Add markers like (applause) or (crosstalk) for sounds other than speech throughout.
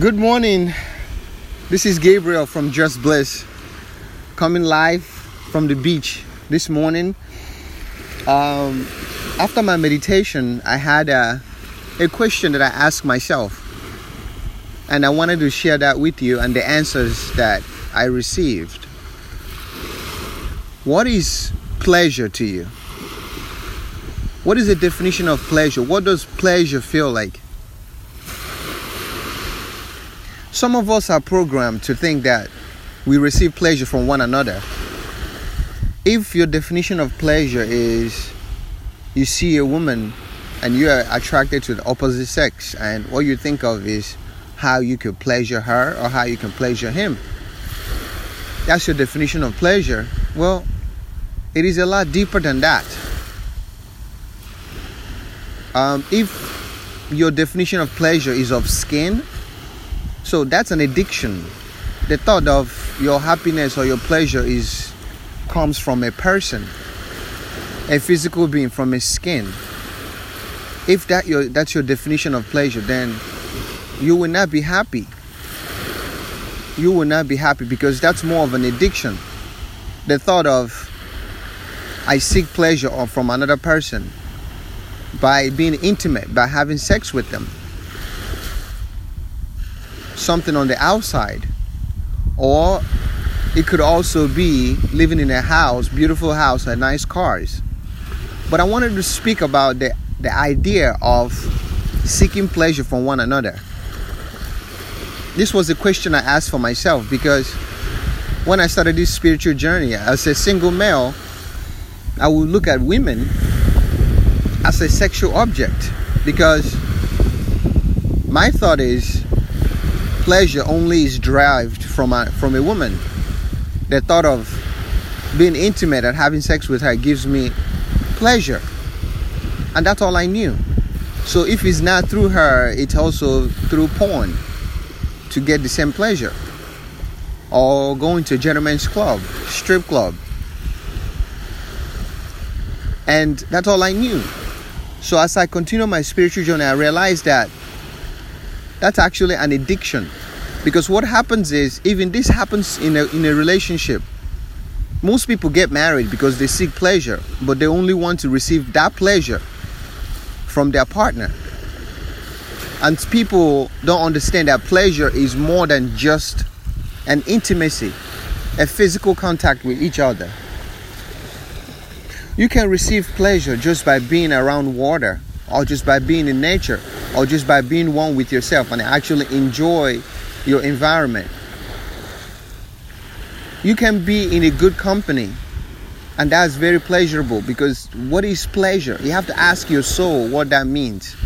Good morning. This is Gabriel from Just Bliss, coming live from the beach this morning. Um, after my meditation, I had a, a question that I asked myself, and I wanted to share that with you and the answers that I received. What is pleasure to you? What is the definition of pleasure? What does pleasure feel like? Some of us are programmed to think that we receive pleasure from one another. If your definition of pleasure is you see a woman and you are attracted to the opposite sex, and what you think of is how you could pleasure her or how you can pleasure him, that's your definition of pleasure. Well, it is a lot deeper than that. Um, if your definition of pleasure is of skin, so that's an addiction. The thought of your happiness or your pleasure is comes from a person, a physical being, from a skin. If that your that's your definition of pleasure, then you will not be happy. You will not be happy because that's more of an addiction. The thought of I seek pleasure from another person by being intimate, by having sex with them something on the outside. Or it could also be living in a house, beautiful house, and nice cars. But I wanted to speak about the, the idea of seeking pleasure from one another. This was a question I asked for myself because when I started this spiritual journey as a single male, I would look at women as a sexual object because my thought is pleasure only is derived from a, from a woman. The thought of being intimate and having sex with her gives me pleasure. And that's all I knew. So if it's not through her, it's also through porn to get the same pleasure. Or going to a gentleman's club, strip club. And that's all I knew. So as I continue my spiritual journey, I realized that that's actually an addiction. Because what happens is, even this happens in a, in a relationship. Most people get married because they seek pleasure, but they only want to receive that pleasure from their partner. And people don't understand that pleasure is more than just an intimacy, a physical contact with each other. You can receive pleasure just by being around water, or just by being in nature, or just by being one with yourself and actually enjoy your environment. You can be in a good company, and that's very pleasurable because what is pleasure? You have to ask your soul what that means.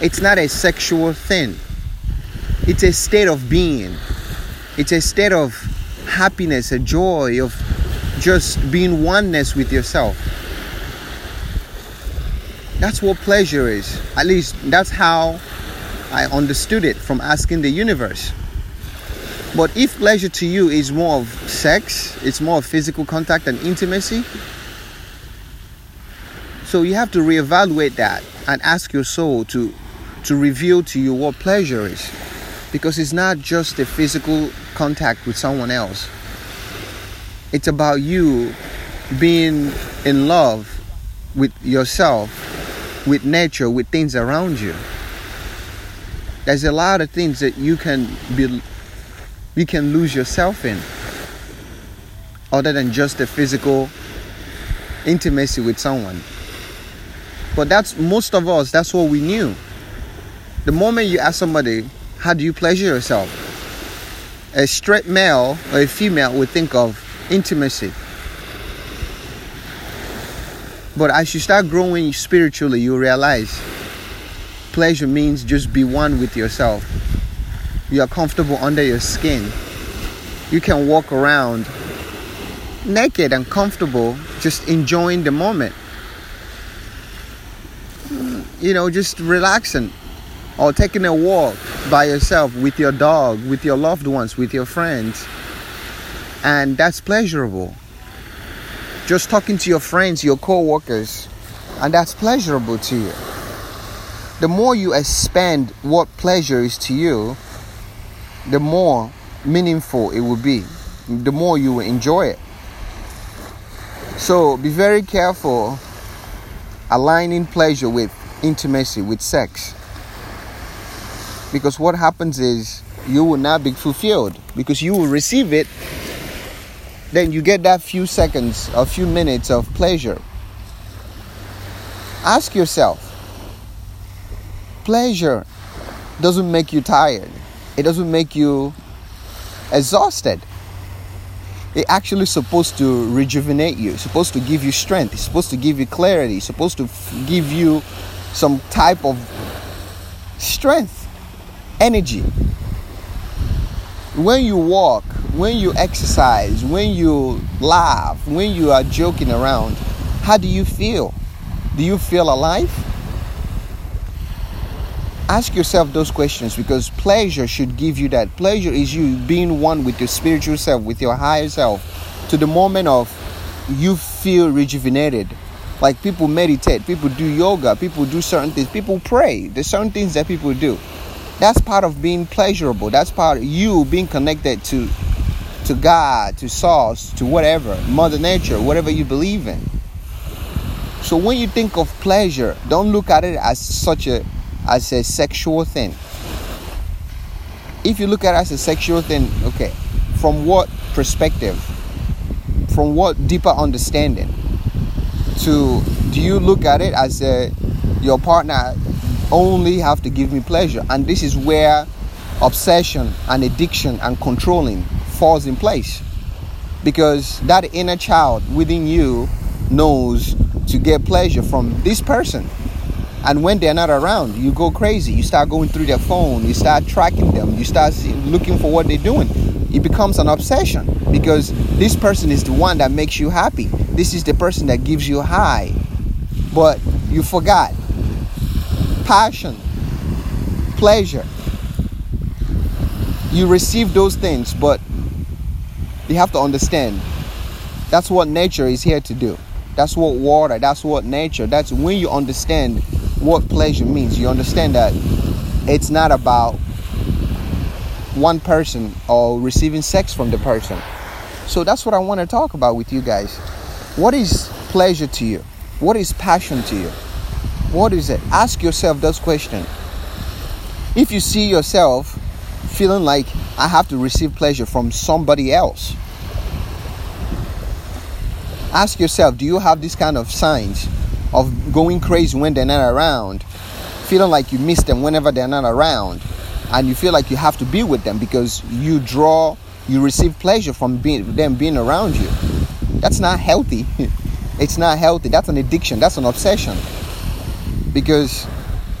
It's not a sexual thing, it's a state of being, it's a state of happiness, a joy of just being oneness with yourself. That's what pleasure is. At least that's how I understood it from asking the universe. But if pleasure to you is more of sex, it's more of physical contact and intimacy, so you have to reevaluate that and ask your soul to to reveal to you what pleasure is. Because it's not just a physical contact with someone else. It's about you being in love with yourself, with nature, with things around you. There's a lot of things that you can be you can lose yourself in other than just the physical intimacy with someone. But that's most of us, that's what we knew. The moment you ask somebody, how do you pleasure yourself? A straight male or a female would think of intimacy. But as you start growing spiritually, you realize pleasure means just be one with yourself you are comfortable under your skin. You can walk around naked and comfortable, just enjoying the moment. You know, just relaxing or taking a walk by yourself with your dog, with your loved ones, with your friends. And that's pleasurable. Just talking to your friends, your co workers, and that's pleasurable to you. The more you expand what pleasure is to you, the more meaningful it will be, the more you will enjoy it. So be very careful aligning pleasure with intimacy, with sex. Because what happens is you will not be fulfilled because you will receive it. Then you get that few seconds, a few minutes of pleasure. Ask yourself pleasure doesn't make you tired, it doesn't make you exhausted. It's actually supposed to rejuvenate you, it's supposed to give you strength, it's supposed to give you clarity, it's supposed to give you some type of strength, energy. When you walk, when you exercise, when you laugh, when you are joking around, how do you feel? Do you feel alive? Ask yourself those questions because pleasure should give you that. Pleasure is you being one with your spiritual self, with your higher self, to the moment of you feel rejuvenated. Like people meditate, people do yoga, people do certain things, people pray. There's certain things that people do. That's part of being pleasurable. That's part of you being connected to to God, to source, to whatever, mother nature, whatever you believe in. So when you think of pleasure, don't look at it as such a as a sexual thing. If you look at it as a sexual thing, okay, from what perspective? From what deeper understanding? To do you look at it as a your partner only have to give me pleasure? And this is where obsession and addiction and controlling falls in place. Because that inner child within you knows to get pleasure from this person. And when they're not around, you go crazy. You start going through their phone, you start tracking them, you start looking for what they're doing. It becomes an obsession because this person is the one that makes you happy. This is the person that gives you high. But you forgot passion, pleasure. You receive those things, but you have to understand that's what nature is here to do. That's what water, that's what nature, that's when you understand what pleasure means. You understand that it's not about one person or receiving sex from the person. So that's what I want to talk about with you guys. What is pleasure to you? What is passion to you? What is it? Ask yourself those questions. If you see yourself feeling like I have to receive pleasure from somebody else, ask yourself do you have these kind of signs of going crazy when they're not around? Feeling like you miss them whenever they're not around and you feel like you have to be with them because you draw you receive pleasure from being, them being around you. That's not healthy. (laughs) It's not healthy. That's an addiction. That's an obsession because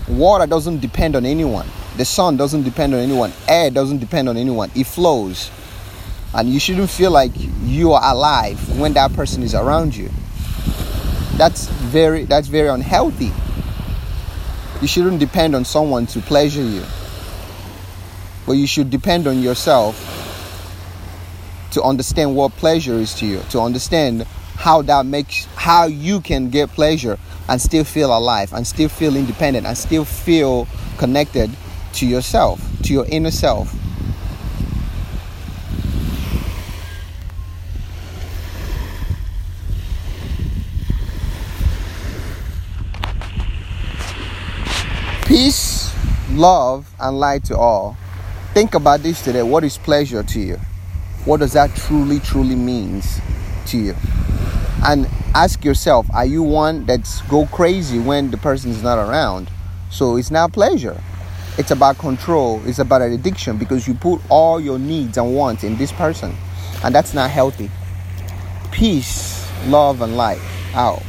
water doesn't depend on anyone. The sun doesn't depend on anyone. Air doesn't depend on anyone. It flows. And you shouldn't feel like you are alive when that person is around you. That's very that's very unhealthy. You shouldn't depend on someone to pleasure you. But you should depend on yourself to understand what pleasure is to you to understand how that makes how you can get pleasure and still feel alive and still feel independent and still feel connected to yourself to your inner self Peace, love, and light to all. Think about this today. What is pleasure to you? What does that truly, truly means to you? And ask yourself, are you one that's go crazy when the person is not around? So it's not pleasure. It's about control. It's about an addiction because you put all your needs and wants in this person. And that's not healthy. Peace, love, and light. Out.